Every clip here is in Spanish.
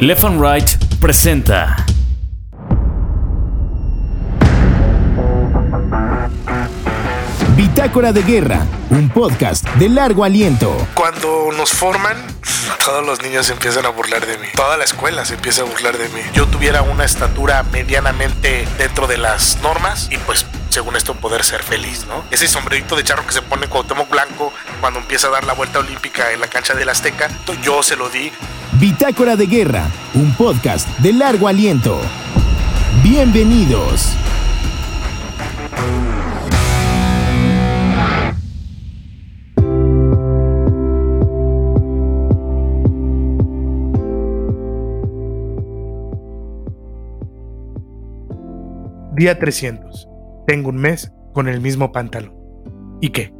Left and Right presenta. Bitácora de Guerra, un podcast de largo aliento. Cuando nos forman, todos los niños se empiezan a burlar de mí. Toda la escuela se empieza a burlar de mí. Yo tuviera una estatura medianamente dentro de las normas y pues según esto poder ser feliz, ¿no? Ese sombrerito de charro que se pone Cuauhtémoc Blanco cuando empieza a dar la vuelta olímpica en la cancha del Azteca, yo se lo di. Bitácora de Guerra, un podcast de largo aliento. Bienvenidos. Día 300. Tengo un mes con el mismo pantalón. ¿Y qué?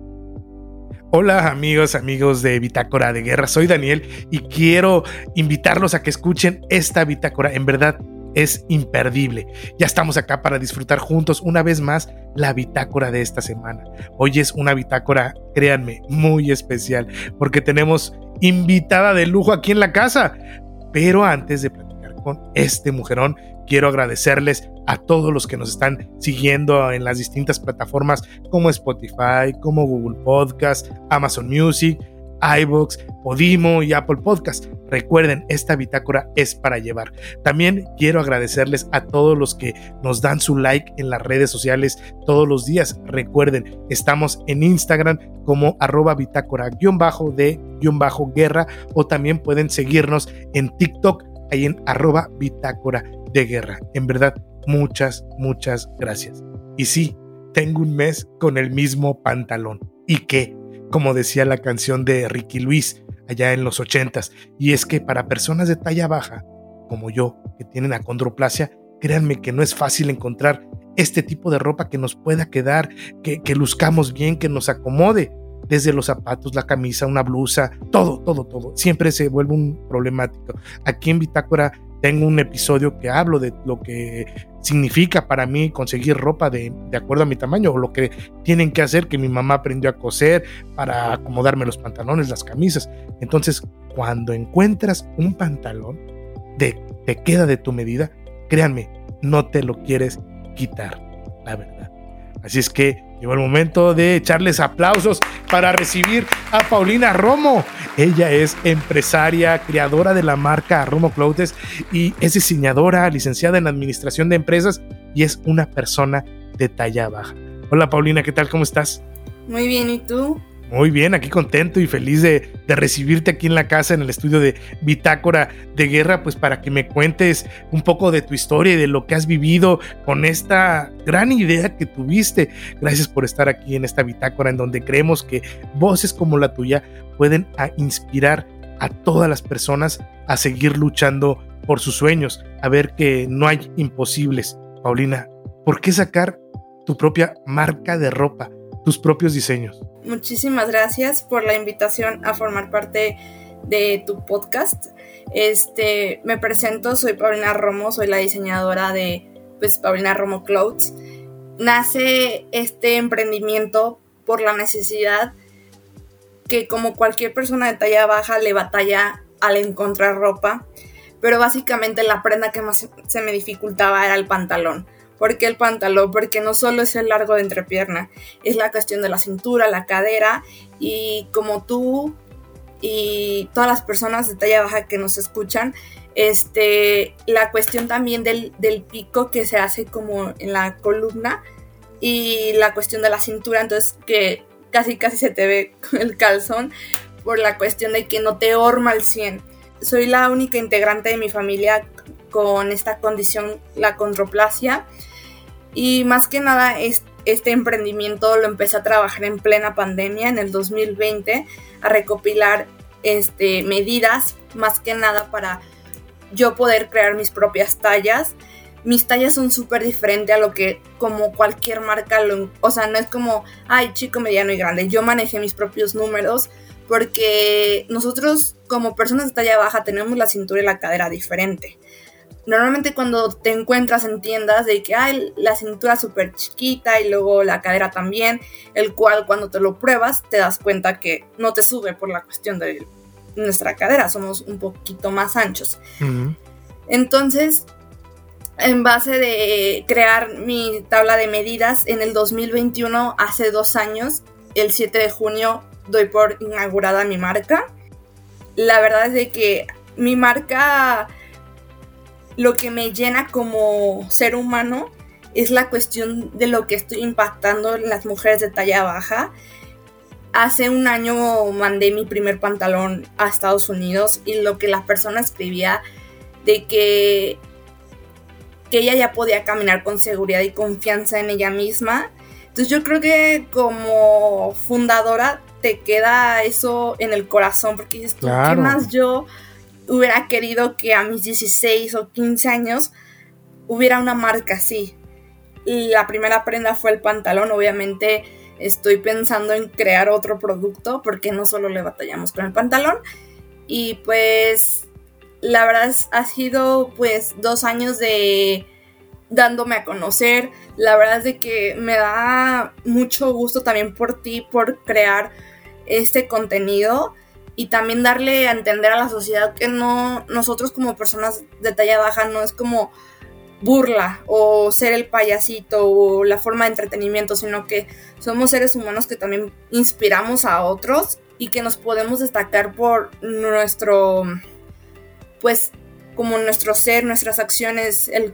Hola amigos, amigos de Bitácora de Guerra, soy Daniel y quiero invitarlos a que escuchen esta bitácora. En verdad es imperdible. Ya estamos acá para disfrutar juntos una vez más la bitácora de esta semana. Hoy es una bitácora, créanme, muy especial porque tenemos invitada de lujo aquí en la casa. Pero antes de platicar con este mujerón, quiero agradecerles a todos los que nos están siguiendo en las distintas plataformas como Spotify, como Google Podcast, Amazon Music, iBox, Podimo y Apple Podcast. Recuerden, esta bitácora es para llevar. También quiero agradecerles a todos los que nos dan su like en las redes sociales todos los días. Recuerden, estamos en Instagram como arroba bitácora-de-guerra o también pueden seguirnos en TikTok ahí en arroba bitácora de guerra. En verdad, muchas, muchas gracias. Y sí, tengo un mes con el mismo pantalón. ¿Y qué? Como decía la canción de Ricky Luis allá en los ochentas. Y es que para personas de talla baja, como yo, que tienen acondroplasia, créanme que no es fácil encontrar este tipo de ropa que nos pueda quedar, que, que luzcamos bien, que nos acomode desde los zapatos, la camisa, una blusa, todo, todo, todo. Siempre se vuelve un problemático. Aquí en Bitácora tengo un episodio que hablo de lo que significa para mí conseguir ropa de, de, acuerdo a mi tamaño o lo que tienen que hacer que mi mamá aprendió a coser para acomodarme los pantalones, las camisas. Entonces, cuando encuentras un pantalón de te queda de tu medida, créanme, no te lo quieres quitar, la verdad. Así es que llegó el momento de echarles aplausos para recibir a Paulina Romo. Ella es empresaria, creadora de la marca Romo Clothes y es diseñadora, licenciada en administración de empresas y es una persona de talla baja. Hola Paulina, ¿qué tal? ¿Cómo estás? Muy bien, ¿y tú? Muy bien, aquí contento y feliz de, recibirte aquí en la casa, en el estudio de Bitácora de Guerra, pues para que me cuentes un poco de tu historia y de lo que has vivido con esta gran idea que tuviste. Gracias por estar aquí en esta Bitácora, en donde creemos que voces como la tuya pueden inspirar a todas las personas a seguir luchando por sus sueños, a ver que no hay imposibles. Paulina, ¿por qué sacar tu propia marca de ropa, tus propios diseños? muchísimas gracias por la invitación a formar parte de tu podcast. Este, me presento, soy Paulina Romo, soy la diseñadora de pues, Paulina Romo Clothes. Nace este emprendimiento por la necesidad que como cualquier persona de talla baja le batalla al encontrar ropa, pero básicamente la prenda que más se me dificultaba era el pantalón. ¿Por qué el pantalón? Porque no solo es el largo de entrepierna, es la cuestión de la cintura, la cadera y como tú y todas las personas de talla baja que nos escuchan, este, la cuestión también del, del pico que se hace como en la columna y la cuestión de la cintura, entonces que casi casi se te ve el calzón por la cuestión de que no te horma al 100. Soy la única integrante de mi familia con esta condición, la condroplasia. Y más que nada, este emprendimiento lo empecé a trabajar en plena pandemia, en el 2020, a recopilar este, medidas, más que nada para yo poder crear mis propias tallas. Mis tallas son súper diferentes a lo que como cualquier marca, lo, o sea, no es como, ay, chico, mediano y grande. Yo manejé mis propios números porque nosotros como personas de talla baja tenemos la cintura y la cadera diferente normalmente cuando te encuentras en tiendas de que hay la cintura súper chiquita y luego la cadera también, el cual cuando te lo pruebas te das cuenta que no te sube por la cuestión de nuestra cadera, somos un poquito más anchos. Entonces, en base de crear mi tabla de medidas en el 2021, hace dos años, el 7 de junio, doy por inaugurada mi marca. La verdad es de que mi marca, lo que me llena como ser humano es la cuestión de lo que estoy impactando en las mujeres de talla baja. Hace un año mandé mi primer pantalón a Estados Unidos y lo que la persona escribía de que que ella ya podía caminar con seguridad y confianza en ella misma. Entonces yo creo que como fundadora te queda eso en el corazón porque dices, ¿qué más yo hubiera querido que a mis 16 o 15 años hubiera una marca así? Y la primera prenda fue el pantalón, obviamente estoy pensando en crear otro producto porque no solo le batallamos con el pantalón. Y pues la verdad ha sido pues dos años de dándome a conocer. La verdad es de que me da mucho gusto también por ti, por crear este contenido y también darle a entender a la sociedad que no, nosotros como personas de talla baja no es como burla o ser el payasito o la forma de entretenimiento, sino que somos seres humanos que también inspiramos a otros y que nos podemos destacar por nuestro pues como nuestro ser, nuestras acciones, el,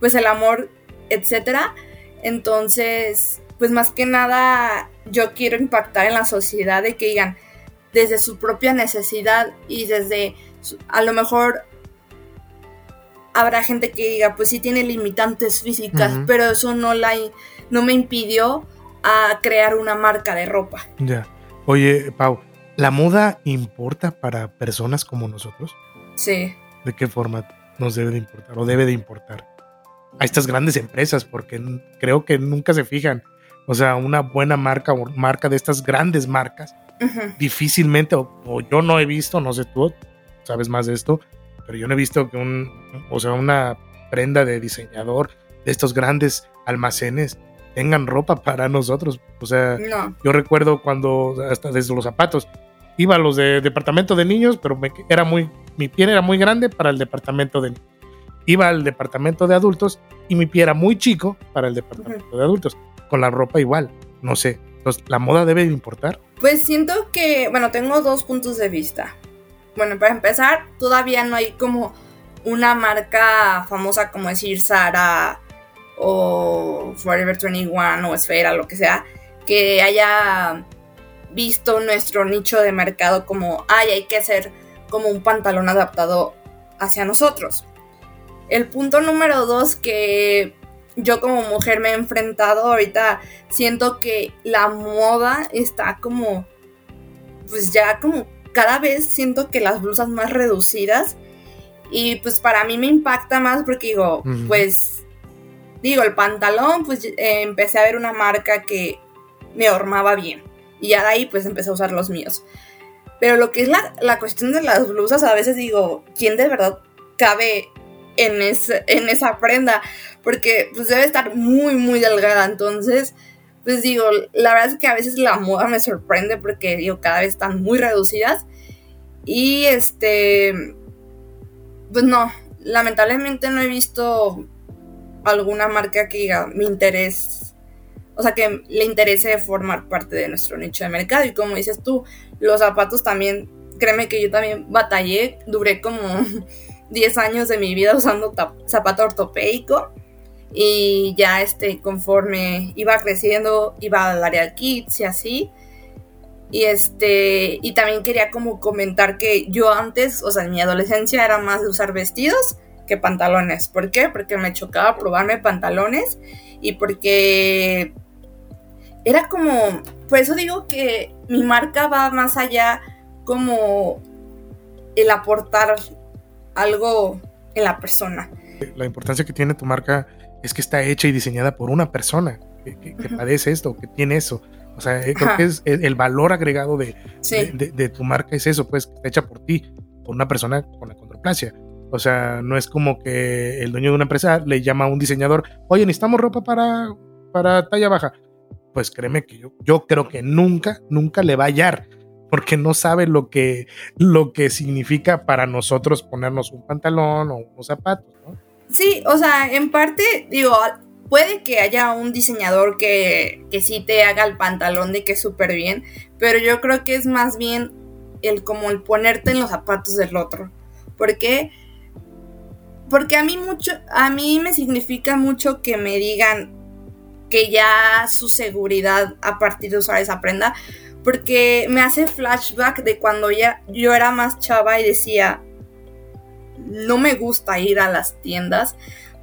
pues el amor, etcétera. Entonces, pues más que nada yo quiero impactar en la sociedad de que digan desde su propia necesidad y desde a lo mejor habrá gente que diga pues sí tiene limitantes físicas, pero eso no la no me impidió a crear una marca de ropa. Ya. Oye, Pau, ¿la moda importa para personas como nosotros? Sí. ¿De qué forma nos debe de importar o debe de importar? A estas grandes empresas, porque creo que nunca se fijan. O sea, una buena marca o marca de estas grandes marcas, difícilmente, o, yo no he visto, no sé tú, sabes más de esto, pero yo no he visto que un, o sea, una prenda de diseñador de estos grandes almacenes tengan ropa para nosotros. O sea, yo recuerdo cuando, hasta desde los zapatos, iba a los de departamento de niños, pero me, era muy, mi pie era muy grande para el departamento de niños. Iba al departamento de adultos y mi pie era muy chico para el departamento de adultos. Con la ropa igual, no sé. Entonces, ¿la moda debe importar? Pues siento que, bueno, tengo dos puntos de vista. Bueno, para empezar, todavía no hay como una marca famosa como decir Sara o Forever 21 o Esfera, lo que sea, que haya visto nuestro nicho de mercado como, ay, hay que hacer como un pantalón adaptado hacia nosotros. El punto número dos que yo como mujer me he enfrentado ahorita, siento que la moda está como, pues ya como cada vez siento que las blusas más reducidas y pues para mí me impacta más porque digo, pues digo, el pantalón, pues eh, empecé a ver una marca que me hormaba bien y ya de ahí pues empecé a usar los míos. Pero lo que es la, cuestión de las blusas, a veces digo, ¿quién de verdad cabe en, en esa prenda? Porque pues debe estar muy, muy delgada. Entonces, pues digo, la verdad es que a veces la moda me sorprende porque digo, cada vez están muy reducidas. Y este, pues no, lamentablemente no he visto alguna marca que diga mi interés o sea, que le interese formar parte de nuestro nicho de mercado. Y como dices tú, los zapatos también, créeme que yo también batallé, duré como 10 años de mi vida usando zapato ortopédico. Y ya este, conforme iba creciendo, iba al área kids y así. Y este, y también quería como comentar que yo antes, o sea, en mi adolescencia era más de usar vestidos que pantalones. ¿Por qué? Porque me chocaba probarme pantalones y porque era como, por eso digo que mi marca va más allá como el aportar algo en la persona. La importancia que tiene tu marca es que está hecha y diseñada por una persona que, padece esto, que tiene eso. O sea, eh, creo que es el valor agregado de, de, tu marca es eso, pues, está hecha por ti, por una persona con la controplasia. O sea, no es como que el dueño de una empresa le llama a un diseñador, oye, necesitamos ropa para, para talla baja pues créeme que yo, yo creo que nunca, nunca le va a hallar. porque no sabe lo que, lo que significa para nosotros ponernos un pantalón o unos zapatos. Sí, o sea, en parte, digo, puede que haya un diseñador que, que sí te haga el pantalón de que súper bien, pero yo creo que es más bien el como el ponerte en los zapatos del otro. ¿Por qué? Porque a mí mucho, a mí me significa mucho que me digan que ya su seguridad a partir de usar esa prenda, porque me hace flashback de cuando ya yo era más chava y decía, no me gusta ir a las tiendas,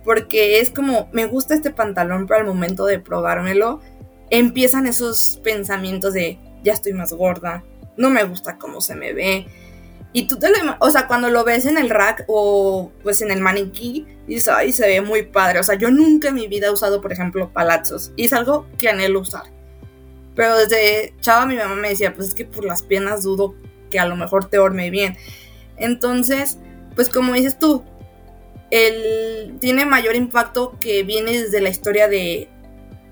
porque es como, me gusta este pantalón, pero al momento de probármelo, empiezan esos pensamientos de, ya estoy más gorda, no me gusta cómo se me ve. Y tú te lo, o sea, cuando lo ves en el rack o pues en el maniquí, dices, ay, se ve muy padre. O sea, yo nunca en mi vida he usado, por ejemplo, palazos. Y es algo que anhelo usar. Pero desde chava mi mamá me decía, pues es que por las piernas dudo que a lo mejor te orme bien. Entonces, pues como dices tú, el, tiene mayor impacto que viene desde la historia de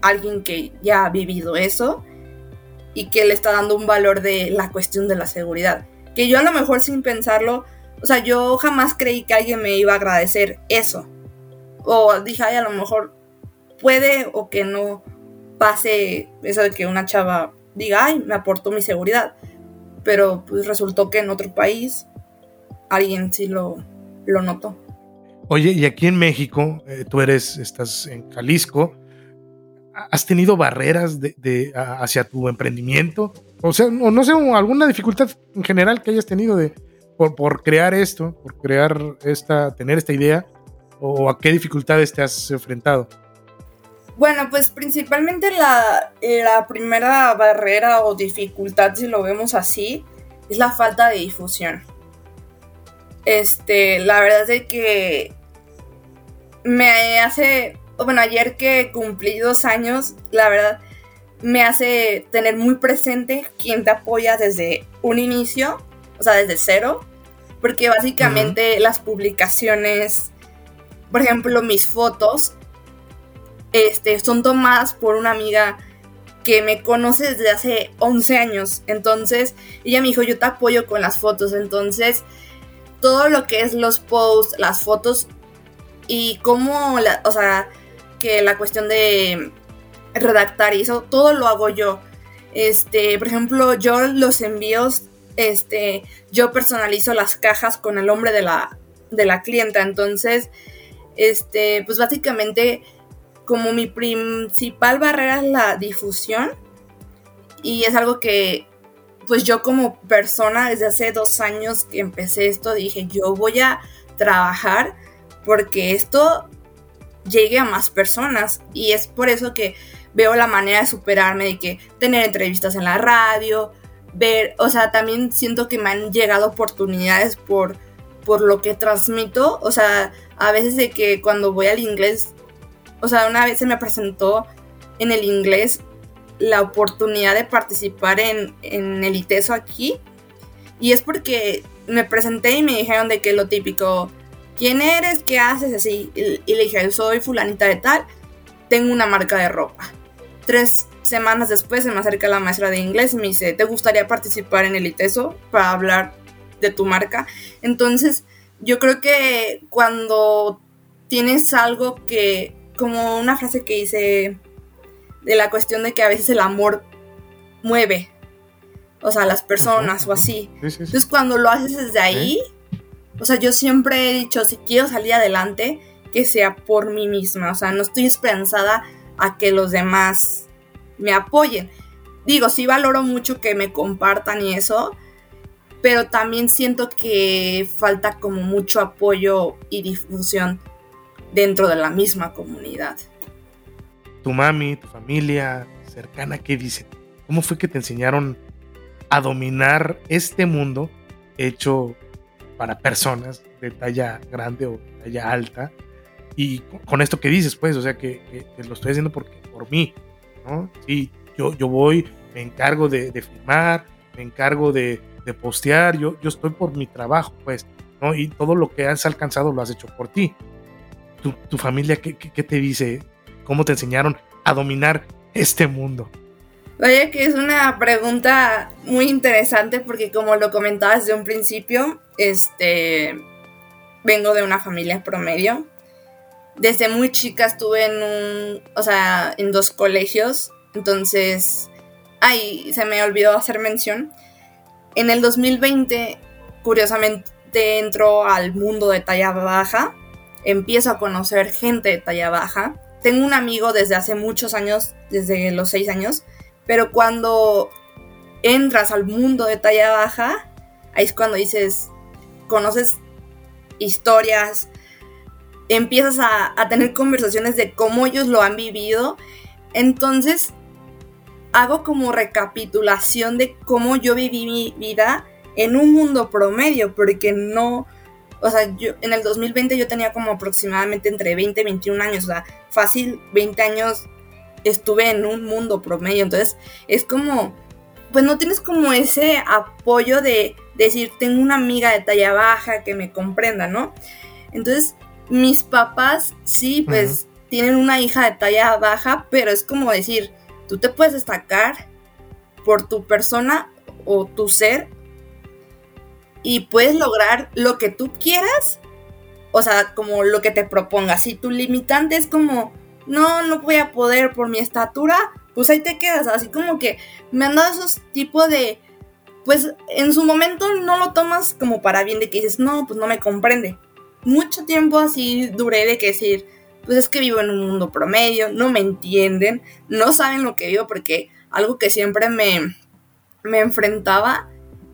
alguien que ya ha vivido eso y que le está dando un valor de la cuestión de la seguridad. Que yo a lo mejor sin pensarlo, o sea, yo jamás creí que alguien me iba a agradecer eso. O dije, ay, a lo mejor puede o que no pase eso de que una chava diga, ay, me aportó mi seguridad. Pero pues resultó que en otro país alguien sí lo, lo notó. Oye, y aquí en México, eh, tú eres, estás en Jalisco, ¿has tenido barreras de, hacia tu emprendimiento? O sea, no, no sé, alguna dificultad en general que hayas tenido de, por, por, crear esto, por crear esta, tener esta idea, o a qué dificultades te has enfrentado? Bueno, pues principalmente la, la primera barrera o dificultad, si lo vemos así, es la falta de difusión. Este, la verdad es que me hace, bueno, ayer que cumplí dos años, la verdad, me hace tener muy presente quién te apoya desde un inicio, o sea, desde cero, porque básicamente las publicaciones, por ejemplo, mis fotos, este, son tomadas por una amiga que me conoce desde hace 11 años. Entonces, ella me dijo, yo te apoyo con las fotos. Entonces, todo lo que es los posts, las fotos y cómo, o sea, que la cuestión de redactar y eso, todo lo hago yo. Este, por ejemplo, yo los envíos, este, yo personalizo las cajas con el nombre de la, de la clienta. Entonces, este, pues básicamente, como mi principal barrera es la difusión. Y es algo que pues yo como persona desde hace dos años que empecé esto dije, yo voy a trabajar porque esto llegue a más personas. Y es por eso que veo la manera de superarme, de que tener entrevistas en la radio, ver, o sea, también siento que me han llegado oportunidades por, por lo que transmito, o sea, a veces de que cuando voy al inglés, o sea, una vez se me presentó en el inglés la oportunidad de participar en, en el ITESO aquí. Y es porque me presenté y me dijeron de que lo típico, ¿quién eres? ¿Qué haces? Así. Y, le dije, soy fulanita de tal, tengo una marca de ropa. Tres semanas después se me acerca la maestra de inglés y me dice, ¿te gustaría participar en el ITESO para hablar de tu marca? Entonces, yo creo que cuando tienes algo que, como una frase que dice, de la cuestión de que a veces el amor mueve, o sea, las personas o así. Entonces cuando lo haces desde ahí, o sea, yo siempre he dicho, si quiero salir adelante, que sea por mí misma, o sea, no estoy esperanzada a que los demás me apoyen. Digo, sí valoro mucho que me compartan y eso, pero también siento que falta como mucho apoyo y difusión dentro de la misma comunidad tu mami, tu familia cercana, ¿qué dicen? ¿Cómo fue que te enseñaron a dominar este mundo hecho para personas de talla grande o talla alta? Y con esto que dices, pues, o sea, que, lo estoy haciendo porque, por mí, ¿no? Sí, yo, yo voy, me encargo de, de filmar, me encargo de, de postear, yo, yo estoy por mi trabajo, pues, ¿no? Y todo lo que has alcanzado lo has hecho por ti. Tu, tu familia, ¿qué, qué, qué te dice? Cómo te enseñaron a dominar este mundo. Vaya que es una pregunta muy interesante porque como lo comentaba desde un principio, este vengo de una familia promedio. Desde muy chica estuve en un, o sea, en dos colegios, entonces, ay, se me olvidó hacer mención. En el 2020, curiosamente, entro al mundo de talla baja, empiezo a conocer gente de talla baja. Tengo un amigo desde hace muchos años, desde los seis años, pero cuando entras al mundo de talla baja, ahí es cuando dices, conoces historias, empiezas a, tener conversaciones de cómo ellos lo han vivido. Entonces, hago como recapitulación de cómo yo viví mi vida en un mundo promedio, porque no, o sea, yo en el 2020 yo tenía como aproximadamente entre 20 y 21 años, o sea, fácil 20 años estuve en un mundo promedio. Entonces es como, pues no tienes como ese apoyo de decir, tengo una amiga de talla baja que me comprenda, ¿no? Entonces, mis papás sí, pues tienen una hija de talla baja, pero es como decir, tú te puedes destacar por tu persona o tu ser y puedes lograr lo que tú quieras, o sea, como lo que te propongas. Si tu limitante es como, no, no voy a poder por mi estatura, pues ahí te quedas. Así como que me han dado esos tipos de, pues en su momento no lo tomas como para bien de que dices, no, pues no me comprende. Mucho tiempo así duré de que decir, pues es que vivo en un mundo promedio, no me entienden, no saben lo que vivo porque algo que siempre me, me enfrentaba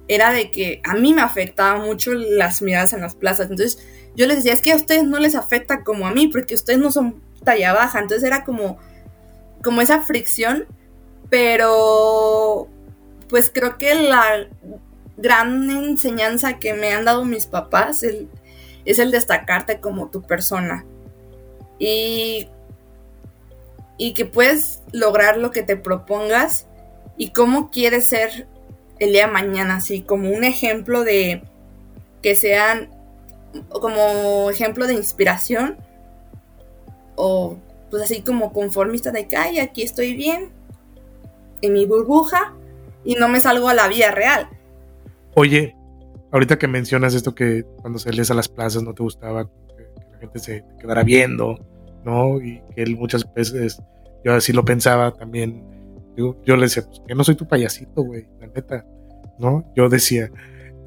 era de que a mí me afectaba mucho las miradas en las plazas. Entonces yo les decía, es que a ustedes no les afecta como a mí, porque ustedes no son talla baja. Entonces era como, como esa fricción, pero pues creo que la gran enseñanza que me han dado mis papás es el destacarte como tu persona. Y, y que puedes lograr lo que te propongas y cómo quieres ser el día mañana, así como un ejemplo de que sean como ejemplo de inspiración o pues así como conformista de que, ay, aquí estoy bien, en mi burbuja, y no me salgo a la vida real. Oye, ahorita que mencionas esto que cuando salías a las plazas no te gustaba que, la gente se quedara viendo, ¿no? Y que él muchas veces, yo así lo pensaba también, yo, yo le decía, pues que no soy tu payasito, güey, la neta, ¿no? Yo decía,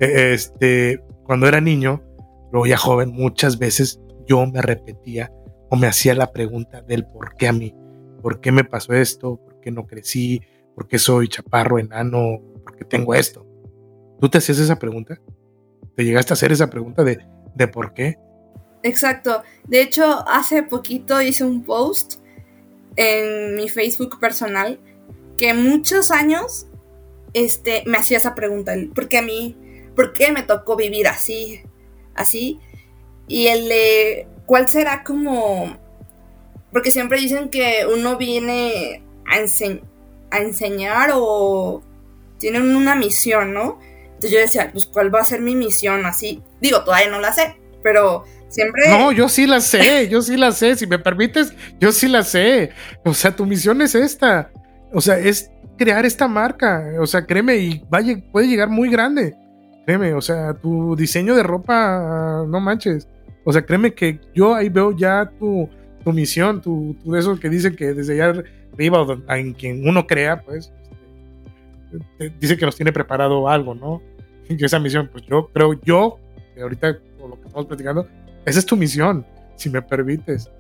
e, este, cuando era niño, luego ya joven, muchas veces yo me repetía o me hacía la pregunta del por qué a mí, por qué me pasó esto, por qué no crecí, por qué soy chaparro, enano, por qué tengo esto. ¿Tú te hacías esa pregunta? ¿Te llegaste a hacer esa pregunta de, de por qué? Exacto. De hecho, hace poquito hice un post en mi Facebook personal que muchos años este, me hacía esa pregunta, ¿por qué a mí? ¿Por qué me tocó vivir así? Así. Y el de ¿cuál será como...? Porque siempre dicen que uno viene a, a enseñar o tienen una misión, ¿no? Entonces yo decía, pues ¿cuál va a ser mi misión? Así, digo, todavía no la sé, pero siempre... No, yo sí la sé, yo sí la sé, si me permites, yo sí la sé. O sea, tu misión es esta. O sea, es crear esta marca. O sea, créeme, y puede llegar muy grande. Créeme, o sea, tu diseño de ropa, no manches. O sea, créeme que yo ahí veo ya tu, tu misión, tu, tu, que dice que desde allá arriba, en quien uno crea, pues, este, dice que nos tiene preparado algo, ¿no? Esa misión, pues yo creo, yo, ahorita con lo que estamos platicando, esa es tu misión, si me permites.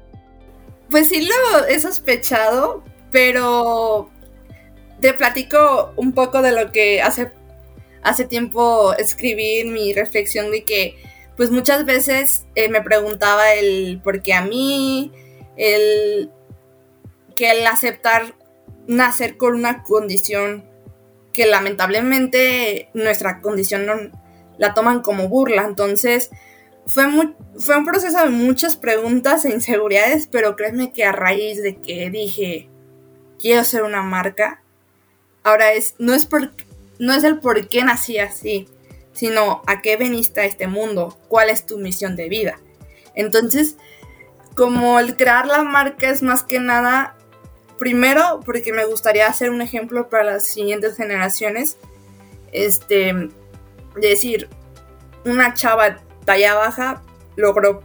Pues sí lo he sospechado, pero te platico un poco de lo que hace, hace tiempo escribí en mi reflexión de que pues muchas veces eh, me preguntaba el por qué a mí, el que el aceptar nacer con una condición que lamentablemente nuestra condición no, la toman como burla. Entonces fue, fue un proceso de muchas preguntas e inseguridades, pero créeme que a raíz de que dije, quiero ser una marca, ahora es, no es, por, no es el por qué nací así, sino a qué veniste a este mundo, cuál es tu misión de vida. Entonces, como el crear la marca es más que nada primero, porque me gustaría hacer un ejemplo para las siguientes generaciones. Este, decir, una chava talla baja logró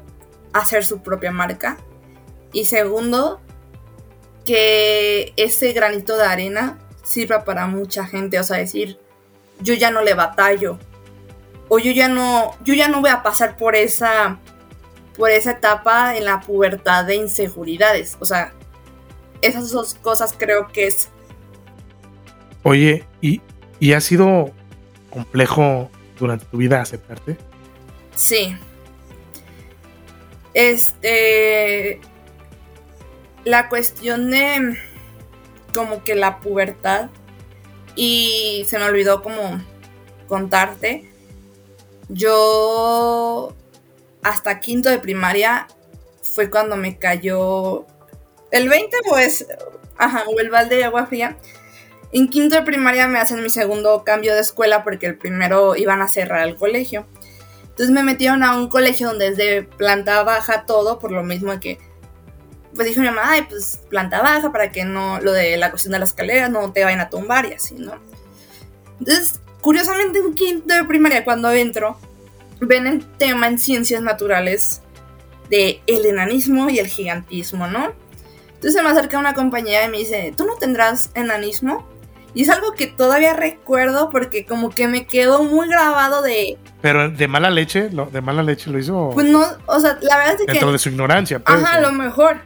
hacer su propia marca. Y segundo, que ese granito de arena sirva para mucha gente. O sea, decir, yo ya no le batallo. O yo ya no, yo ya no voy a pasar por esa, por esa etapa en la pubertad de inseguridades. O sea, esas dos cosas creo que es. Oye, ¿y, y ha sido complejo durante tu vida aceptarte? Sí. Este. La cuestión de. Como que la pubertad. Y se me olvidó como contarte. Yo. Hasta quinto de primaria fue cuando me cayó. El 20, pues. Ajá, o el balde de agua fría. En quinto de primaria me hacen mi segundo cambio de escuela porque el primero iban a cerrar el colegio. Entonces me metieron a un colegio donde es de planta baja todo, por lo mismo que, pues dijo mi mamá, ay, pues planta baja para que no, lo de la cuestión de las escaleras no te vayan a tumbar y así, ¿no? Entonces, curiosamente en quinto de primaria cuando entro, ven el tema en ciencias naturales de el enanismo y el gigantismo, ¿no? Entonces se me acerca una compañera y me dice, ¿tú no tendrás enanismo? Y es algo que todavía recuerdo porque como que me quedó muy grabado de... Pero de mala leche, lo, de mala leche lo hizo... Pues no, o sea, la verdad es que... Dentro de su ignorancia. Pues, ajá, a lo mejor.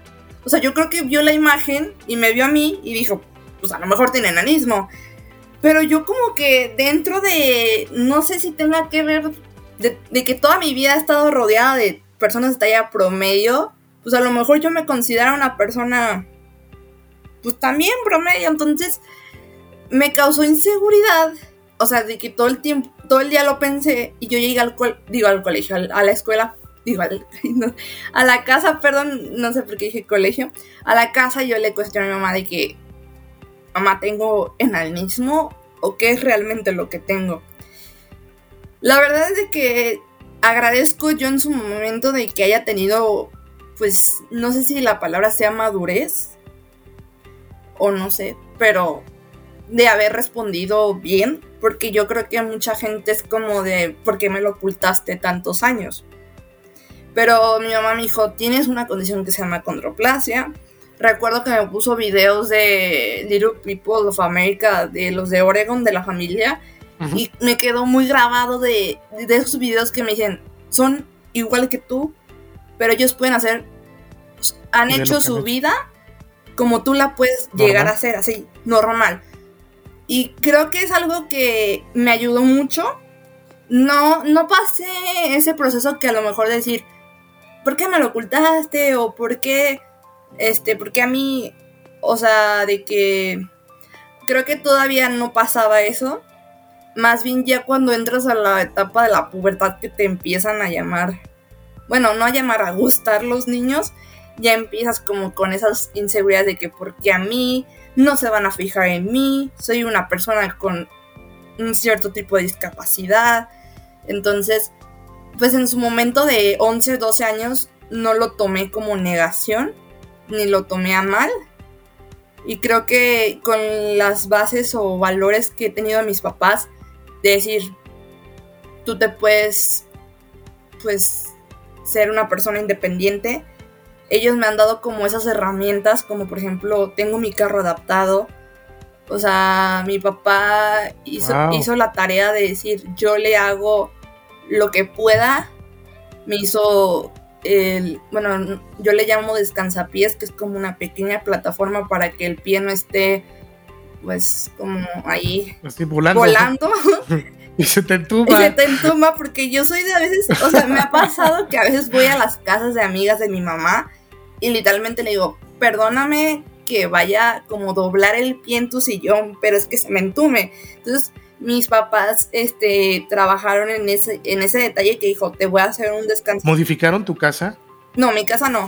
O sea, yo creo que vio la imagen y me vio a mí y dijo, pues a lo mejor tiene enanismo. Pero yo como que dentro de, no sé si tenga que ver de, que toda mi vida he estado rodeada de personas de talla promedio, pues a lo mejor yo me considero una persona, pues también promedio, entonces me causó inseguridad. O sea, de que todo el tiempo, todo el día lo pensé y yo llegué al, digo, al colegio, a la escuela, digo, a la casa, perdón, no sé por qué dije colegio, a la casa yo le cuestioné a mi mamá de que, mamá, ¿tengo enanismo o qué es realmente lo que tengo? La verdad es de que agradezco yo en su momento de que haya tenido, pues, no sé si la palabra sea madurez o no sé, pero de haber respondido bien, porque yo creo que mucha gente es como de, ¿por qué me lo ocultaste tantos años? Pero mi mamá me dijo, tienes una condición que se llama condroplasia. Recuerdo que me puso videos de Little People of America, de los de Oregon, de la familia, y me quedó muy grabado de, de esos videos que me dicen, son igual que tú, pero ellos pueden hacer, han hecho su vida como tú la puedes llegar a hacer, así, normal. Y creo que es algo que me ayudó mucho. No, no pasé ese proceso que a lo mejor decir, ¿por qué me lo ocultaste? O ¿por qué, este, por qué a mí, o sea, de que creo que todavía no pasaba eso. Más bien ya cuando entras a la etapa de la pubertad que te empiezan a llamar, bueno, no a llamar a gustar los niños, ya empiezas como con esas inseguridades de que porque a mí, no se van a fijar en mí, soy una persona con un cierto tipo de discapacidad. Entonces, pues en su momento de 11, 12 años no lo tomé como negación, ni lo tomé a mal. Y creo que con las bases o valores que he tenido a mis papás, de decir, tú te puedes, pues, ser una persona independiente, ellos me han dado como esas herramientas, como por ejemplo, tengo mi carro adaptado. O sea, mi papá hizo, hizo la tarea de decir, yo le hago lo que pueda. Me hizo el, bueno, yo le llamo descansapiés, que es como una pequeña plataforma para que el pie no esté, pues, como ahí volando. volando. y se te entuma. Y se te entuma porque yo soy de a veces, o sea, me ha pasado que a veces voy a las casas de amigas de mi mamá y literalmente le digo, perdóname que vaya como doblar el pie en tu sillón, pero es que se me entume. Entonces, mis papás este, trabajaron en ese, en ese detalle que dijo, te voy a hacer un descanso. ¿Modificaron tu casa? No, mi casa no.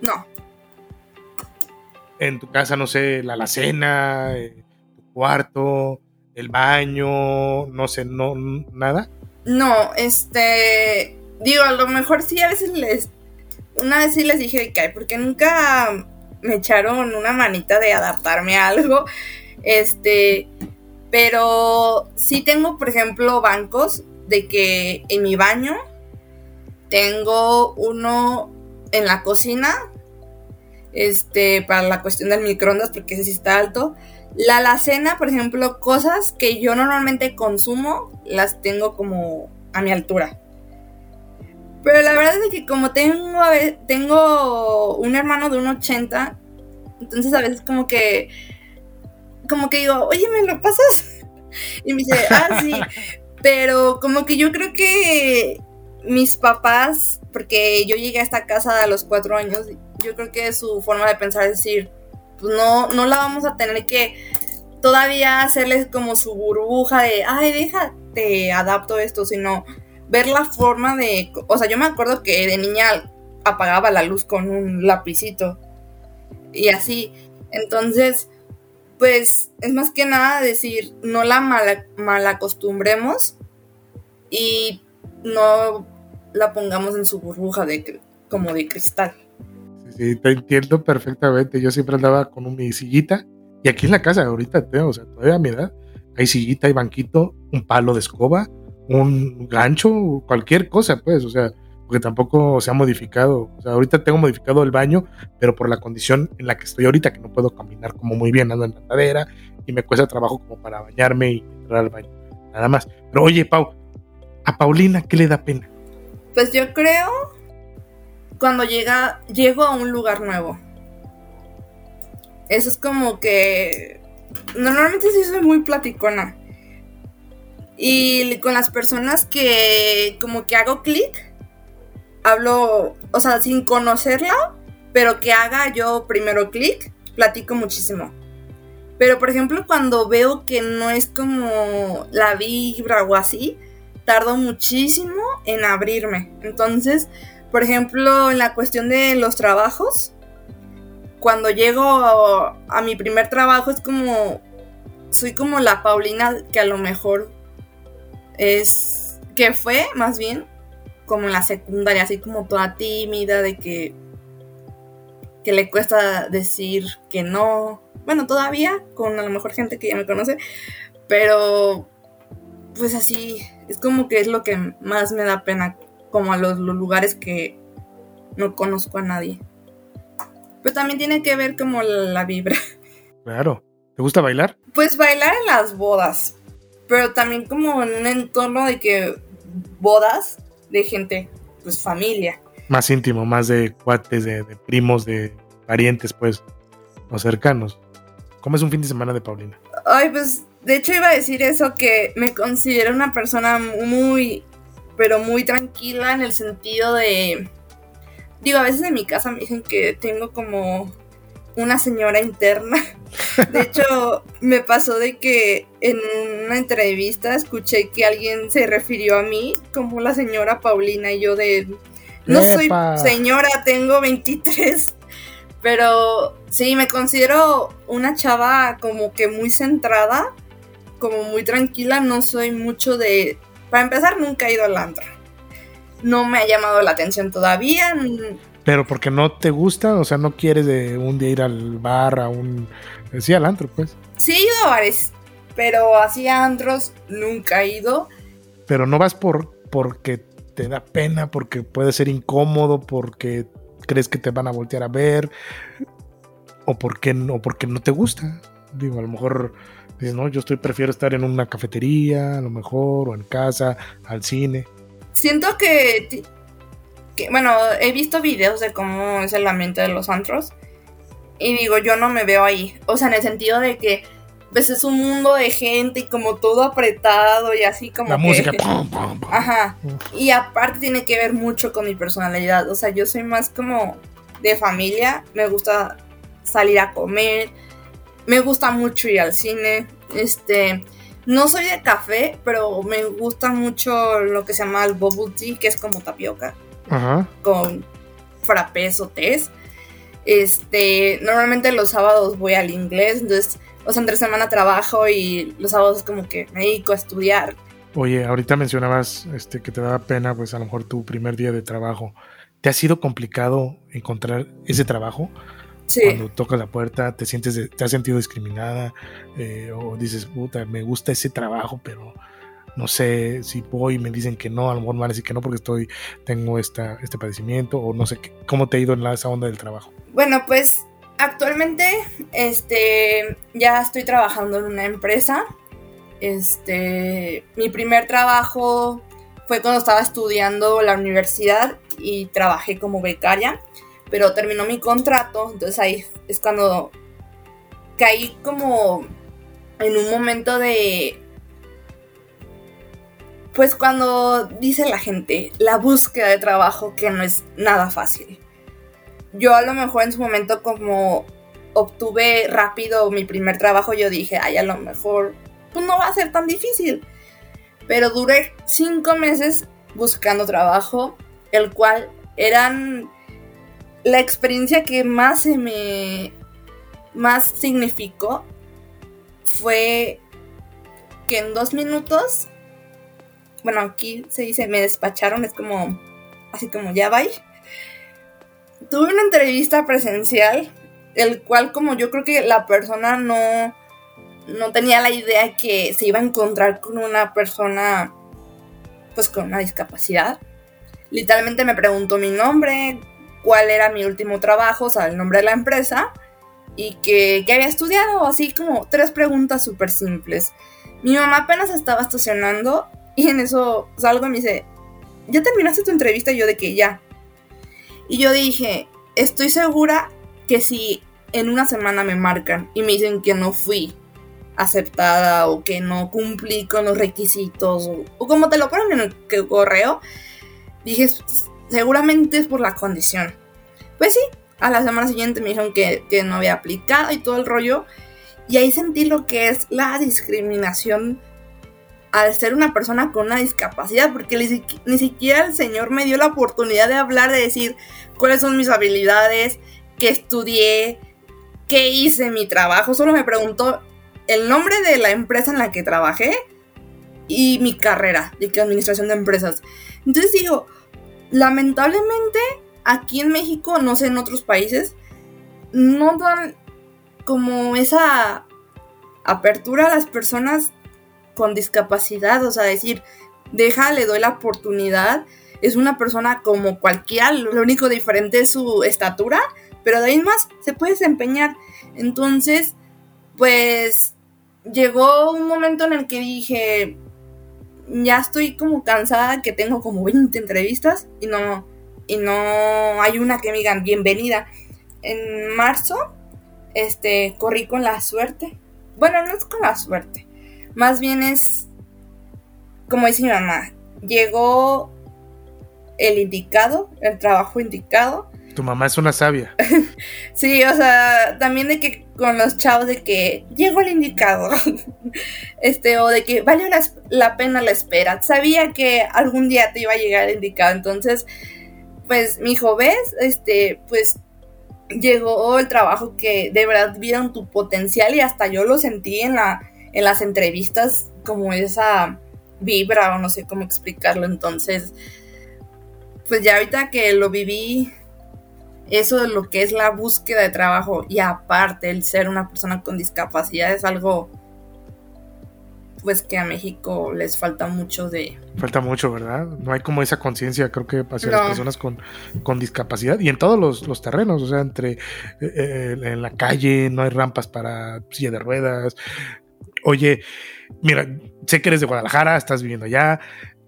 No. En tu casa, no sé, la alacena, eh, tu cuarto, el baño, no sé, no, nada. No, este, digo, a lo mejor sí a veces les una vez sí les dije que porque nunca me echaron una manita de adaptarme a algo. Este, pero sí tengo, por ejemplo, bancos de que en mi baño tengo uno en la cocina, este, para la cuestión del microondas, porque ese sí está alto. La alacena, por ejemplo, cosas que yo normalmente consumo, las tengo como a mi altura. Pero la verdad es que como tengo, tengo un hermano de un 80, entonces a veces como que, como que digo, oye, ¿me lo pasas? Y me dice, ah, sí. Pero como que yo creo que mis papás, porque yo llegué a esta casa a los cuatro años, yo creo que su forma de pensar es decir, pues no, no la vamos a tener que todavía hacerles como su burbuja de, ay, déjate, adapto esto, sino ver la forma de, o sea, yo me acuerdo que de niña apagaba la luz con un lapicito y así, entonces, pues es más que nada decir, no la mal, acostumbremos y no la pongamos en su burbuja de como de cristal. Sí, te entiendo perfectamente. Yo siempre andaba con mi sillita y aquí en la casa ahorita tengo, o sea, todavía a mi edad, hay sillita, hay banquito, un palo de escoba, un gancho, cualquier cosa, pues, o sea, porque tampoco se ha modificado. O sea, ahorita tengo modificado el baño, pero por la condición en la que estoy ahorita, que no puedo caminar como muy bien, ando en la madera y me cuesta trabajo como para bañarme y entrar al baño. Nada más. Pero oye, Pau, a Paulina, ¿qué le da pena? Pues yo creo cuando llega, llego a un lugar nuevo. Eso es como que. Normalmente sí soy muy platicona. Y con las personas que como que hago clic, hablo, o sea, sin conocerla, pero que haga yo primero clic, platico muchísimo. Pero por ejemplo, cuando veo que no es como la vibra o así, tardo muchísimo en abrirme. Entonces, por ejemplo, en la cuestión de los trabajos, cuando llego a, mi primer trabajo es como, soy como la Paulina que a lo mejor es, que fue más bien como en la secundaria, así como toda tímida, de que, que le cuesta decir que no. Bueno, todavía, con a lo mejor gente que ya me conoce, pero pues así, es como que es lo que más me da pena, como a los, lugares que no conozco a nadie. Pero también tiene que ver como la, vibra. Claro. ¿Te gusta bailar? Pues bailar en las bodas, pero también como en un entorno de que bodas de gente, pues familia. Más íntimo, más de cuates, de, de primos, de parientes, pues, o cercanos. ¿Cómo es un fin de semana de Paulina? Ay, pues de hecho iba a decir eso, que me considero una persona muy, pero muy tranquila en el sentido de... Digo, a veces en mi casa me dicen que tengo como una señora interna. De hecho, me pasó de que en una entrevista escuché que alguien se refirió a mí como la señora Paulina y yo de... No soy señora, tengo 23. Pero sí, me considero una chava como que muy centrada como muy tranquila, no soy mucho de... Para empezar, nunca he ido al antro. No me ha llamado la atención todavía. Pero porque no te gusta, o sea, no quieres de un día ir al bar, a un... Sí, al antro, pues. Sí, he ido a bares, pero así a antros nunca he ido. Pero no vas por porque te da pena, porque puede ser incómodo, porque crees que te van a voltear a ver, o porque, o porque no te gusta. Digo, a lo mejor ¿no? Yo estoy, prefiero estar en una cafetería, a lo mejor, o en casa, al cine. Siento que, bueno, he visto videos de cómo es el ambiente de los antros. Y digo, yo no me veo ahí. O sea, en el sentido de que ves es un mundo de gente y como todo apretado y así como la música ajá y aparte tiene que ver mucho con mi personalidad o sea yo soy más como de familia me gusta salir a comer me gusta mucho ir al cine. Este, no soy de café, pero me gusta mucho lo que se llama el bubble tea, que es como tapioca. Ajá. Con frappés o tés. Este, normalmente los sábados voy al inglés, entonces, o sea, entre semana trabajo y los sábados es como que me dedico a estudiar. Oye, ahorita mencionabas este, que te da pena, pues a lo mejor tu primer día de trabajo. ¿Te ha sido complicado encontrar ese trabajo? Cuando tocas la puerta, te sientes, te has sentido discriminada eh, o dices, puta, me gusta ese trabajo, pero no sé si voy y me dicen que no, a lo mejor me van a decir que no porque estoy, tengo este padecimiento o no sé cómo te ha ido en la, esa onda del trabajo. Bueno, pues actualmente este, ya estoy trabajando en una empresa. Este, mi primer trabajo fue cuando estaba estudiando la universidad y trabajé como becaria, pero terminó mi contrato, entonces ahí es cuando caí como en un momento de pues cuando dice la gente, la búsqueda de trabajo que no es nada fácil. Yo a lo mejor en su momento como obtuve rápido mi primer trabajo, yo dije, ay, a lo mejor pues no va a ser tan difícil. Pero duré cinco meses buscando trabajo, el cual eran la experiencia que más se me más significó fue que en dos minutos bueno, aquí se dice me despacharon, es como, así como ya va. Tuve una entrevista presencial, el cual como yo creo que la persona no, no tenía la idea que se iba a encontrar con una persona pues con una discapacidad. Literalmente me preguntó mi nombre, cuál era mi último trabajo, o sea, el nombre de la empresa y que, que había estudiado, así como tres preguntas súper simples. Mi mamá apenas estaba estacionando y en eso salgo y me dice, ¿ya terminaste tu entrevista? Yo de que ya. Y yo dije, estoy segura que si en una semana me marcan y me dicen que no fui aceptada o que no cumplí con los requisitos o, como te lo ponen en el correo, dije, seguramente es por la condición. Pues sí, a la semana siguiente me dijeron que, que no había aplicado y todo el rollo. Y ahí sentí lo que es la discriminación al ser una persona con una discapacidad, porque ni, siquiera el Señor me dio la oportunidad de hablar, de decir cuáles son mis habilidades, qué estudié, qué hice mi trabajo, solo me preguntó el nombre de la empresa en la que trabajé y mi carrera de administración de empresas. Entonces digo, lamentablemente aquí en México, no sé en otros países, no dan como esa apertura a las personas con discapacidad, o sea, decir, deja, le doy la oportunidad, es una persona como cualquiera, lo único diferente es su estatura, pero de ahí más se puede desempeñar. Entonces, pues llegó un momento en el que dije, ya estoy como cansada, que tengo como 20 entrevistas y no, y no hay una que me digan bienvenida. En marzo, este, corrí con la suerte. Bueno, no es con la suerte. Más bien es, como dice mi mamá, llegó el indicado, el trabajo indicado. Tu mamá es una sabia. sí, o sea, también de que con los chavos de que llegó el indicado. este, o de que valió la, pena la espera. Sabía que algún día te iba a llegar el indicado. Entonces, pues, mi hijo, ¿ves? Este, pues llegó el trabajo que de verdad vieron tu potencial y hasta yo lo sentí en la en las entrevistas como esa vibra o no sé cómo explicarlo. Entonces, pues ya ahorita que lo viví, eso de lo que es la búsqueda de trabajo y aparte el ser una persona con discapacidad es algo pues que a México les falta mucho de... Falta mucho, ¿verdad? No hay como esa conciencia, creo que hacia las personas con, con, discapacidad y en todos los, terrenos, o sea, entre eh, eh, en la calle no hay rampas para silla de ruedas, oye, mira, sé que eres de Guadalajara, estás viviendo allá,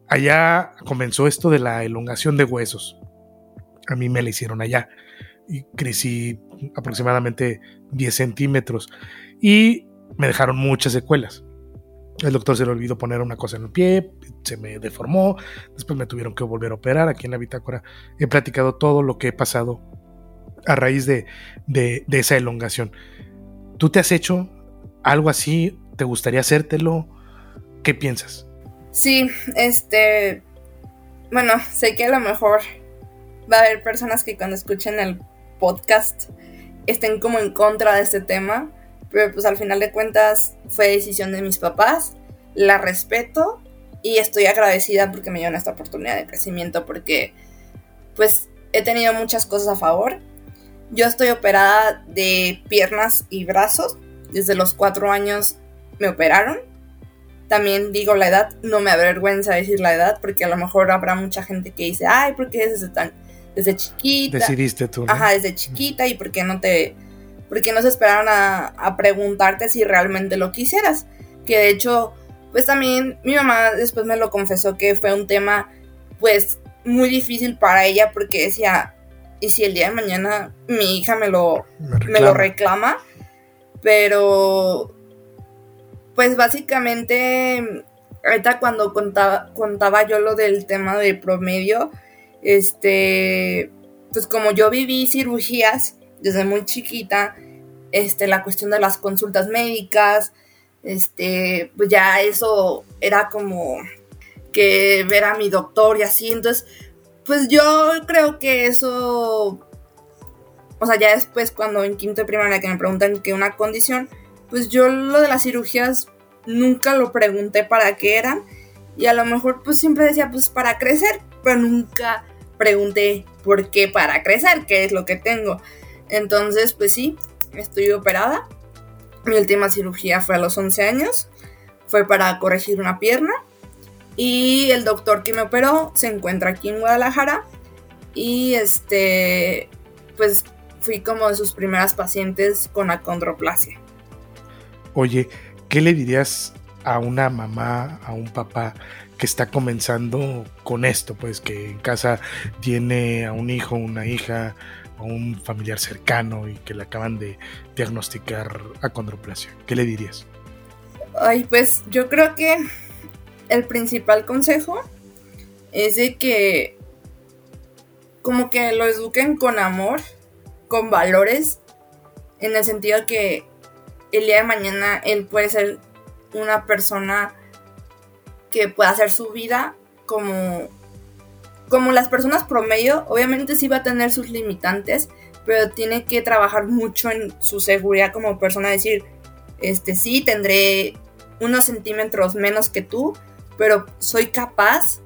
allá comenzó esto de la elongación de huesos. A mí me la hicieron allá y crecí aproximadamente 10 centímetros y me dejaron muchas secuelas. El doctor se le olvidó poner una cosa en el pie, se me deformó, después me tuvieron que volver a operar. Aquí en la bitácora he platicado todo lo que he pasado a raíz de, de esa elongación. ¿Tú te has hecho algo así ¿Te gustaría hacértelo? ¿Qué piensas? Sí, este... Bueno, sé que a lo mejor va a haber personas que cuando escuchen el podcast estén como en contra de este tema, pero pues al final de cuentas fue decisión de mis papás, la respeto y estoy agradecida porque me dieron esta oportunidad de crecimiento porque pues he tenido muchas cosas a favor yo estoy operada de piernas y brazos. Desde los cuatro años me operaron. También digo la edad, no me avergüenza decir la edad, porque a lo mejor habrá mucha gente que dice, ay, ¿por qué desde tan, desde chiquita? Decidiste tú. Ajá, desde chiquita, y por qué no te, por qué no se esperaron a, a preguntarte si realmente lo quisieras. Que de hecho, pues también mi mamá después me lo confesó que fue un tema, pues, muy difícil para ella, porque decía, y si el día de mañana mi hija me lo, me, lo reclama, pero pues básicamente ahorita cuando contaba, contaba yo lo del tema de promedio, este, pues como yo viví cirugías desde muy chiquita, este, la cuestión de las consultas médicas, este, pues ya eso era como que ver a mi doctor y así, entonces pues yo creo que eso, o sea, ya después cuando en quinto de primaria que me preguntan qué una condición, pues yo lo de las cirugías nunca lo pregunté para qué eran y a lo mejor pues siempre decía pues para crecer, pero nunca pregunté por qué para crecer, qué es lo que tengo. Entonces pues sí, estoy operada. Mi última cirugía fue a los 11 años, fue para corregir una pierna y el doctor que me operó se encuentra aquí en Guadalajara. Y este, pues fui como de sus primeras pacientes con acondroplasia. Oye, ¿qué le dirías a una mamá, a un papá que está comenzando con esto? Pues que en casa tiene a un hijo, una hija, a un familiar cercano y que le acaban de diagnosticar acondroplasia. ¿Qué le dirías? Ay, pues yo creo que el principal consejo es de que como que lo eduquen con amor, con valores, en el sentido que el día de mañana él puede ser una persona que pueda hacer su vida como como las personas promedio, obviamente sí va a tener sus limitantes, pero tiene que trabajar mucho en su seguridad como persona, decir, este sí, tendré unos centímetros menos que tú, pero soy capaz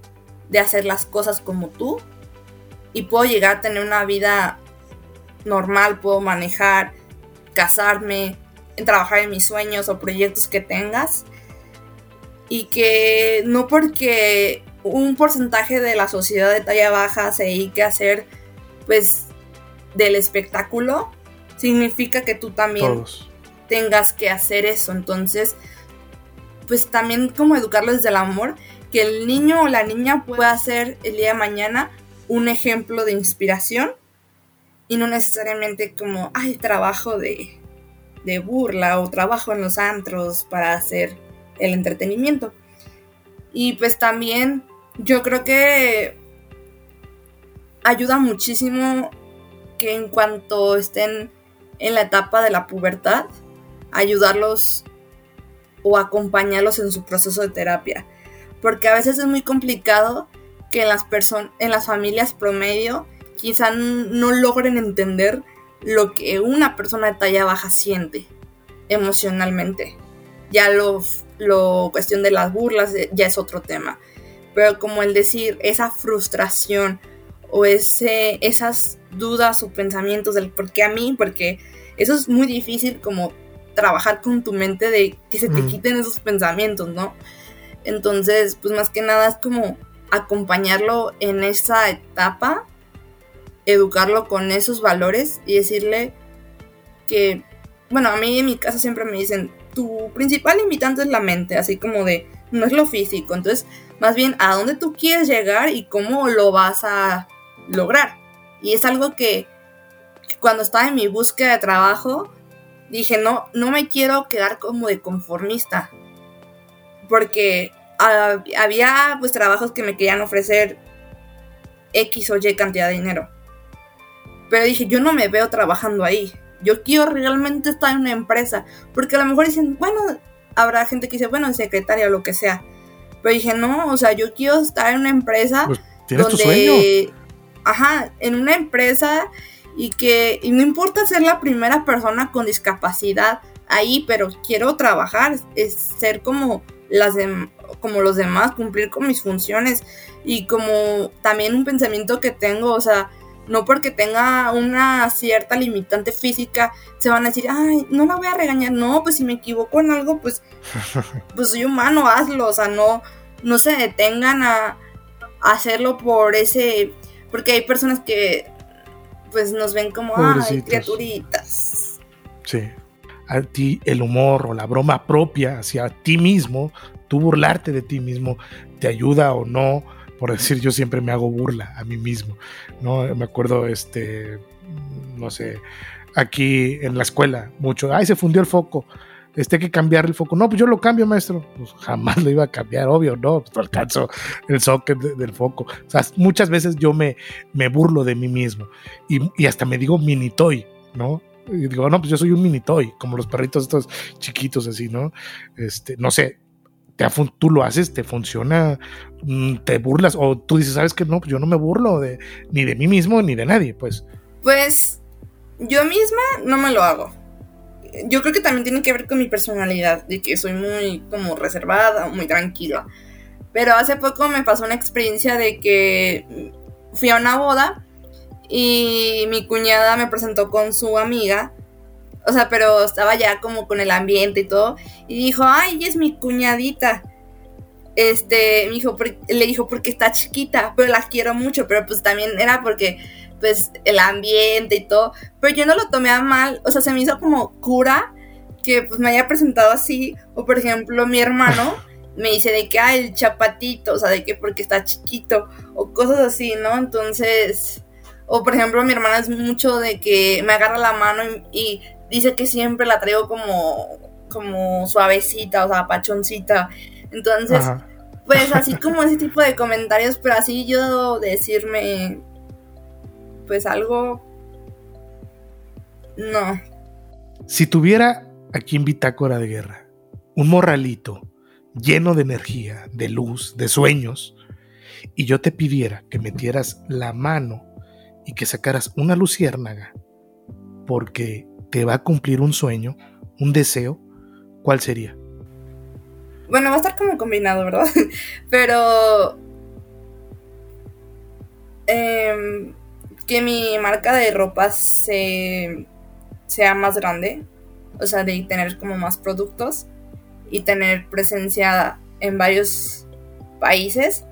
de hacer las cosas como tú y puedo llegar a tener una vida normal, puedo manejar, casarme, trabajar en mis sueños o proyectos que tengas. Y que no porque un porcentaje de la sociedad de talla baja se dedique a hacer pues del espectáculo significa que tú también tengas que hacer eso. Entonces pues también como educarlo desde el amor, que el niño o la niña pueda ser el día de mañana un ejemplo de inspiración y no necesariamente como, ay, trabajo de, de burla o trabajo en los antros para hacer el entretenimiento. Y pues también yo creo que ayuda muchísimo que en cuanto estén en la etapa de la pubertad, ayudarlos o acompañarlos en su proceso de terapia. Porque a veces es muy complicado que en las, en las familias promedio quizá no logren entender lo que una persona de talla baja siente emocionalmente. Ya lo, lo cuestión de las burlas eh, ya es otro tema. Pero como el decir esa frustración o ese, esas dudas o pensamientos del por qué a mí, porque eso es muy difícil como trabajar con tu mente de que se te mm. quiten esos pensamientos, ¿no? Entonces, pues más que nada es como acompañarlo en esa etapa, educarlo con esos valores y decirle que, bueno, a mí en mi casa siempre me dicen, tu principal invitante es la mente, así como de, no es lo físico, entonces, más bien, a dónde tú quieres llegar y cómo lo vas a lograr. Y es algo que cuando estaba en mi búsqueda de trabajo, dije, no, no me quiero quedar como de conformista. Porque había pues trabajos que me querían ofrecer X o Y cantidad de dinero. Pero dije, yo no me veo trabajando ahí. Yo quiero realmente estar en una empresa. Porque a lo mejor dicen, bueno, habrá gente que dice, bueno, en secretaria o lo que sea. Pero dije, no, o sea, yo quiero estar en una empresa pues, donde. Tu sueño? Ajá, en una empresa y que y no importa ser la primera persona con discapacidad ahí, pero quiero trabajar, es ser como las como los demás, cumplir con mis funciones y como también un pensamiento que tengo, o sea, no porque tenga una cierta limitante física, se van a decir, ay, no la voy a regañar, no, pues si me equivoco en algo, pues, pues soy humano, hazlo, o sea, no, no se detengan a, hacerlo por ese, porque hay personas que, pues nos ven como, ay, criaturitas. Sí. A ti el humor o la broma propia hacia ti mismo, tú burlarte de ti mismo, te ayuda o no por decir yo siempre me hago burla a mí mismo, ¿no? Me acuerdo, este, no sé, aquí en la escuela, mucho, ay, se fundió el foco, este hay que cambiar el foco, no, pues yo lo cambio, maestro, pues jamás lo iba a cambiar, obvio, no, pues alcanzo el socket del foco, o sea, muchas veces yo me, me burlo de mí mismo y, y hasta me digo mini toy, ¿no? Y digo, no, pues yo soy un mini toy, como los perritos estos chiquitos así, ¿no? Este, no sé, tú lo haces, te funciona, mm, te burlas o tú dices, sabes que no, pues yo no me burlo de, ni de mí mismo ni de nadie, pues. Pues yo misma no me lo hago. Yo creo que también tiene que ver con mi personalidad, de que soy muy como reservada, muy tranquila. Pero hace poco me pasó una experiencia de que fui a una boda y mi cuñada me presentó con su amiga o sea, pero estaba ya como con el ambiente y todo. Y dijo, ay, ella es mi cuñadita. Este, me dijo, le dijo, porque está chiquita, pero la quiero mucho. Pero pues también era porque, pues, el ambiente y todo. Pero yo no lo tomé a mal. O sea, se me hizo como cura que pues me haya presentado así. O por ejemplo, mi hermano me dice de que, ah, el chapatito. O sea, de que porque está chiquito. O cosas así, ¿no? Entonces... O por ejemplo, mi hermana es mucho de que me agarra la mano y dice que siempre la traigo como, como suavecita, o sea, pachoncita. Entonces, pues así como ese tipo de comentarios, pero así yo decirme, pues algo, no. Si tuviera aquí en Bitácora de Guerra un morralito lleno de energía, de luz, de sueños, y yo te pidiera que metieras la mano y que sacaras una luciérnaga, porque te va a cumplir un sueño, un deseo, ¿cuál sería? Bueno, va a estar como combinado, ¿verdad? Pero... Em, que mi marca de ropa se, sea más grande, o sea, de tener como más productos y tener presencia en varios países.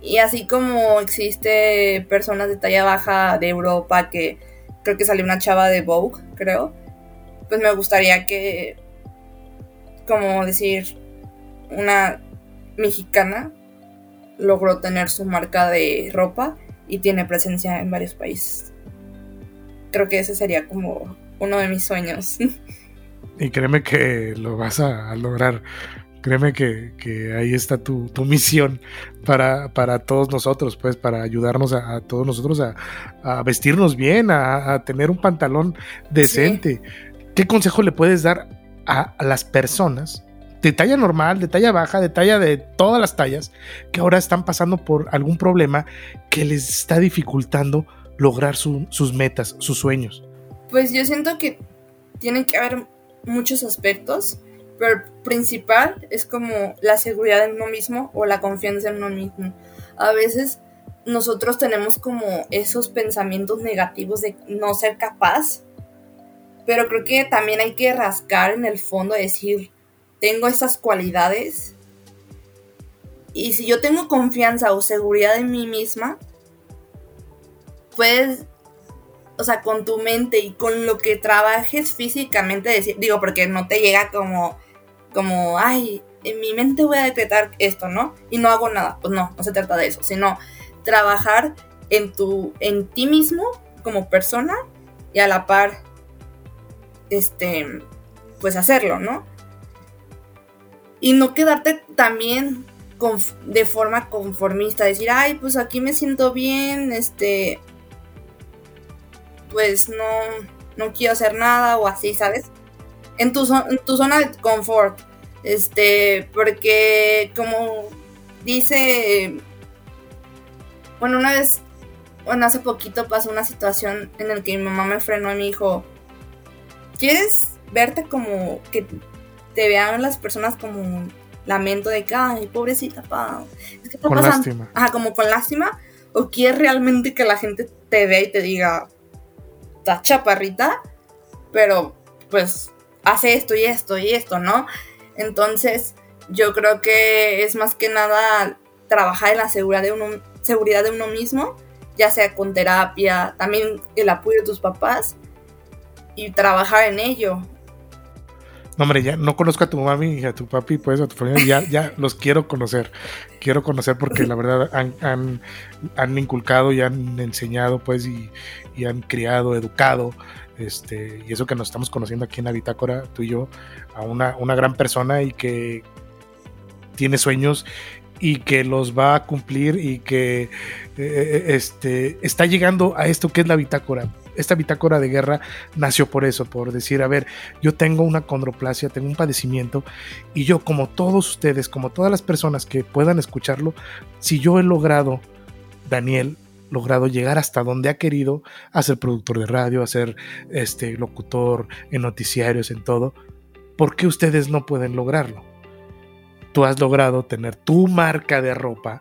Y así como existe personas de talla baja de Europa que creo que salió una chava de Vogue, creo, pues me gustaría que, como decir, una mexicana logró tener su marca de ropa y tiene presencia en varios países. Creo que ese sería como uno de mis sueños. Y créeme que lo vas a lograr. Créeme que, ahí está tu, misión para, para, todos nosotros, pues, para ayudarnos a, todos nosotros a, vestirnos bien, a, tener un pantalón decente. ¿Qué consejo le puedes dar a, las personas de talla normal, de talla baja, de talla de todas las tallas, que ahora están pasando por algún problema que les está dificultando lograr sus metas, sus sueños? Pues yo siento que tienen que haber muchos aspectos pero principal es como la seguridad en uno mismo o la confianza en uno mismo. A veces nosotros tenemos como esos pensamientos negativos de no ser capaz, pero creo que también hay que rascar en el fondo decir, tengo esas cualidades y si yo tengo confianza o seguridad en mí misma, puedes, o sea, con tu mente y con lo que trabajes físicamente, decir, digo, porque no te llega como como, ay, en mi mente voy a decretar esto, ¿no? Y no hago nada. Pues no, no se trata de eso, sino trabajar en tu, en ti mismo como persona y a la par, este, pues hacerlo, ¿no? Y no quedarte también de forma conformista, decir, ay, pues aquí me siento bien, este, pues no, no quiero hacer nada o así, ¿sabes? En tu, tu zona de confort. Este, porque como dice, bueno, una vez, bueno, hace poquito pasó una situación en la que mi mamá me frenó y me dijo, ¿quieres verte como que te vean las personas como un lamento de que, ay, pobrecita, pa, con lástima. Ajá, como con lástima. o quieres realmente que la gente te vea y te diga, está chaparrita, pero pues hace esto y esto y esto, ¿no? Entonces, yo creo que es más que nada trabajar en la seguridad de uno, seguridad de uno mismo, ya sea con terapia, también el apoyo de tus papás y trabajar en ello. No, hombre, ya no conozco a tu mami y a tu papi, pues a tu familia, ya, ya los quiero conocer. Quiero conocer porque la verdad han, han, inculcado y han enseñado, pues, y, y, han criado, educado, este, y eso que nos estamos conociendo aquí en la Bitácora, tú y yo, a una, una gran persona y que tiene sueños y que los va a cumplir y que eh, eh, este, está llegando a esto que es la bitácora. Esta bitácora de guerra nació por eso, por decir, a ver, yo tengo una condroplasia, tengo un padecimiento y yo como todos ustedes, como todas las personas que puedan escucharlo, si yo he logrado, Daniel, logrado llegar hasta donde ha querido, a ser productor de radio, a ser este, locutor en noticiarios, en todo, ¿por qué ustedes no pueden lograrlo? tú has logrado tener tu marca de ropa,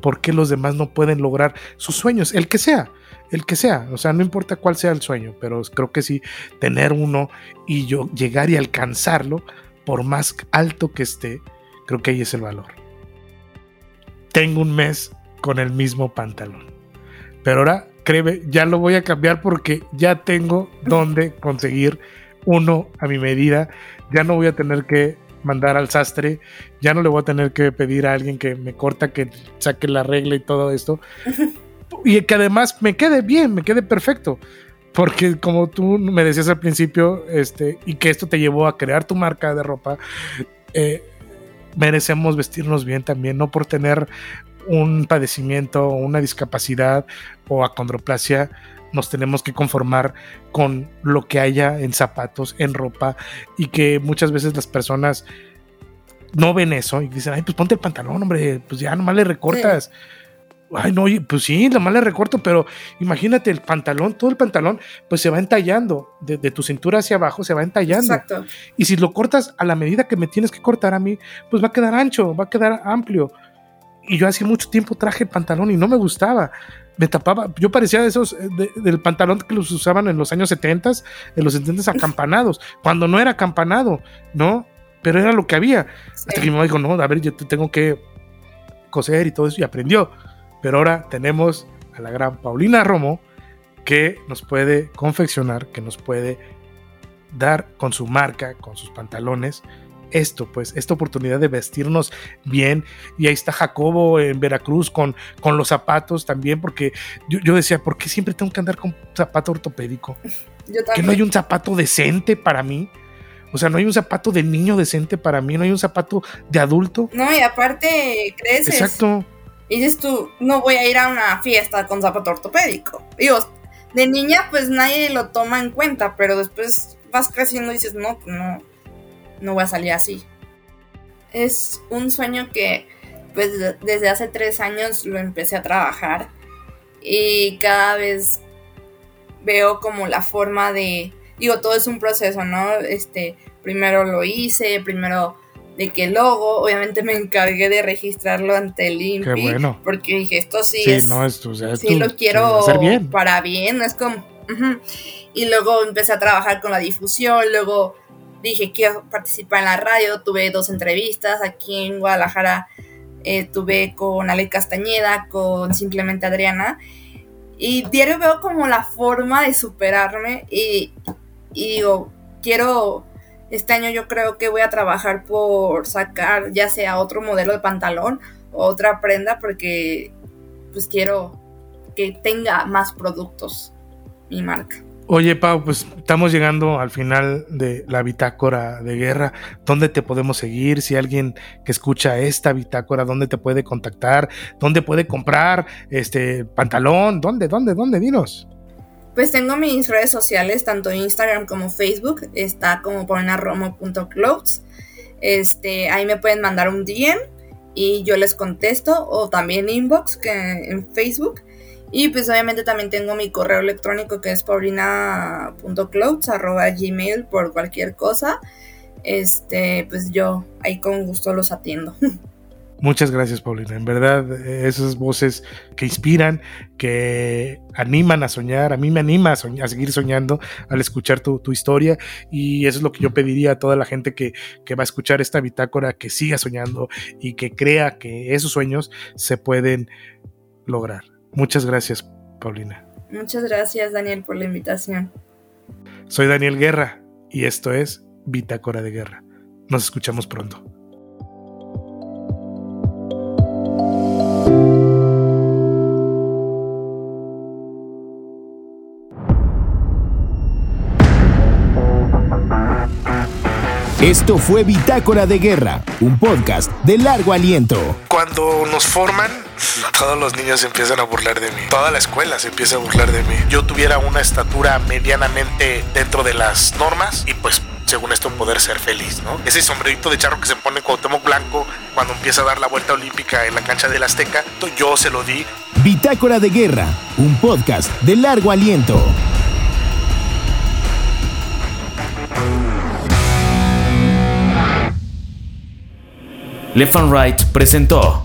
¿por qué los demás no pueden lograr sus sueños? El que sea, el que sea, o sea, no importa cuál sea el sueño, pero creo que sí, tener uno y yo llegar y alcanzarlo, por más alto que esté, creo que ahí es el valor. Tengo un mes con el mismo pantalón, pero ahora, créeme, ya lo voy a cambiar porque ya tengo donde conseguir uno a mi medida, ya no voy a tener que mandar al sastre, ya no le voy a tener que pedir a alguien que me corta, que saque la regla y todo esto. y que además me quede bien, me quede perfecto. Porque como tú me decías al principio, este, y que esto te llevó a crear tu marca de ropa, eh, merecemos vestirnos bien también, no por tener un padecimiento, una discapacidad o acondroplasia, nos tenemos que conformar con lo que haya en zapatos, en ropa, y que muchas veces las personas no ven eso y dicen, ay, pues ponte el pantalón, hombre, pues ya nomás le recortas. Ay, no, pues sí, nomás le recorto, pero imagínate el pantalón, todo el pantalón, pues se va entallando, de, tu cintura hacia abajo se va entallando. Exacto. Y si lo cortas a la medida que me tienes que cortar a mí, pues va a quedar ancho, va a quedar amplio. Y yo hace mucho tiempo traje el pantalón y no me gustaba me tapaba, yo parecía de esos, eh, del pantalón que los usaban en los años 70, en los 70 acampanados, cuando no era acampanado, ¿no? Pero era lo que había. Hasta que mi mamá dijo, no, a ver, yo te tengo que coser y todo eso, y aprendió. Pero ahora tenemos a la gran Paulina Romo, que nos puede confeccionar, que nos puede dar con su marca, con sus pantalones, esto, pues, esta oportunidad de vestirnos bien. Y ahí está Jacobo en Veracruz con, con los zapatos también, porque yo, decía, ¿por qué siempre tengo que andar con zapato ortopédico? Que no hay un zapato decente para mí. O sea, no hay un zapato de niño decente para mí, no hay un zapato de adulto. No, y aparte creces. Exacto. Y dices tú, no voy a ir a una fiesta con zapato ortopédico. Digo, de niña pues nadie lo toma en cuenta, pero después vas creciendo y dices, no, pues no, no voy a salir así. Es un sueño que pues desde hace tres años lo empecé a trabajar y cada vez veo como la forma de, digo, todo es un proceso, ¿no? Este, primero lo hice, primero de que logo, obviamente me encargué de registrarlo ante el INPI, porque dije, esto sí, es, no, esto, sí lo quiero para bien, no es como... Y luego empecé a trabajar con la difusión, luego dije, quiero participar en la radio, tuve dos entrevistas aquí en Guadalajara, eh, tuve con Ale Castañeda, con simplemente Adriana, y diario veo como la forma de superarme y, digo, quiero, este año yo creo que voy a trabajar por sacar ya sea otro modelo de pantalón o otra prenda porque pues quiero que tenga más productos mi marca. Oye, Pau, pues estamos llegando al final de la bitácora de guerra. ¿Dónde te podemos seguir? Si alguien que escucha esta bitácora, ¿dónde te puede contactar? ¿Dónde puede comprar este pantalón? ¿Dónde, dónde, dónde? Dinos. Pues tengo mis redes sociales, tanto Instagram como Facebook. Está como ponenaromo.clothes. Este, ahí me pueden mandar un DM y yo les contesto. O también inbox que en Facebook. Y pues obviamente también tengo mi correo electrónico que es gmail por cualquier cosa. Este, pues yo ahí con gusto los atiendo. Muchas gracias, Paulina. En verdad, esas voces que inspiran, que animan a soñar, a mí me anima a, seguir soñando al escuchar tu, historia y eso es lo que yo pediría a toda la gente que, que va a escuchar esta bitácora, que siga soñando y que crea que esos sueños se pueden lograr. Muchas gracias, Paulina. Muchas gracias, Daniel, por la invitación. Soy Daniel Guerra y esto es Bitácora de Guerra. Nos escuchamos pronto. Esto fue Bitácora de Guerra, un podcast de largo aliento. Cuando nos forman, todos los niños se empiezan a burlar de mí. Toda la escuela se empieza a burlar de mí. Yo tuviera una estatura medianamente dentro de las normas y pues según esto poder ser feliz, ¿no? Ese sombrerito de charro que se pone Cuauhtémoc Blanco cuando empieza a dar la vuelta olímpica en la cancha del Azteca, yo se lo di. Bitácora de Guerra, un podcast de largo aliento. Left and Right presentó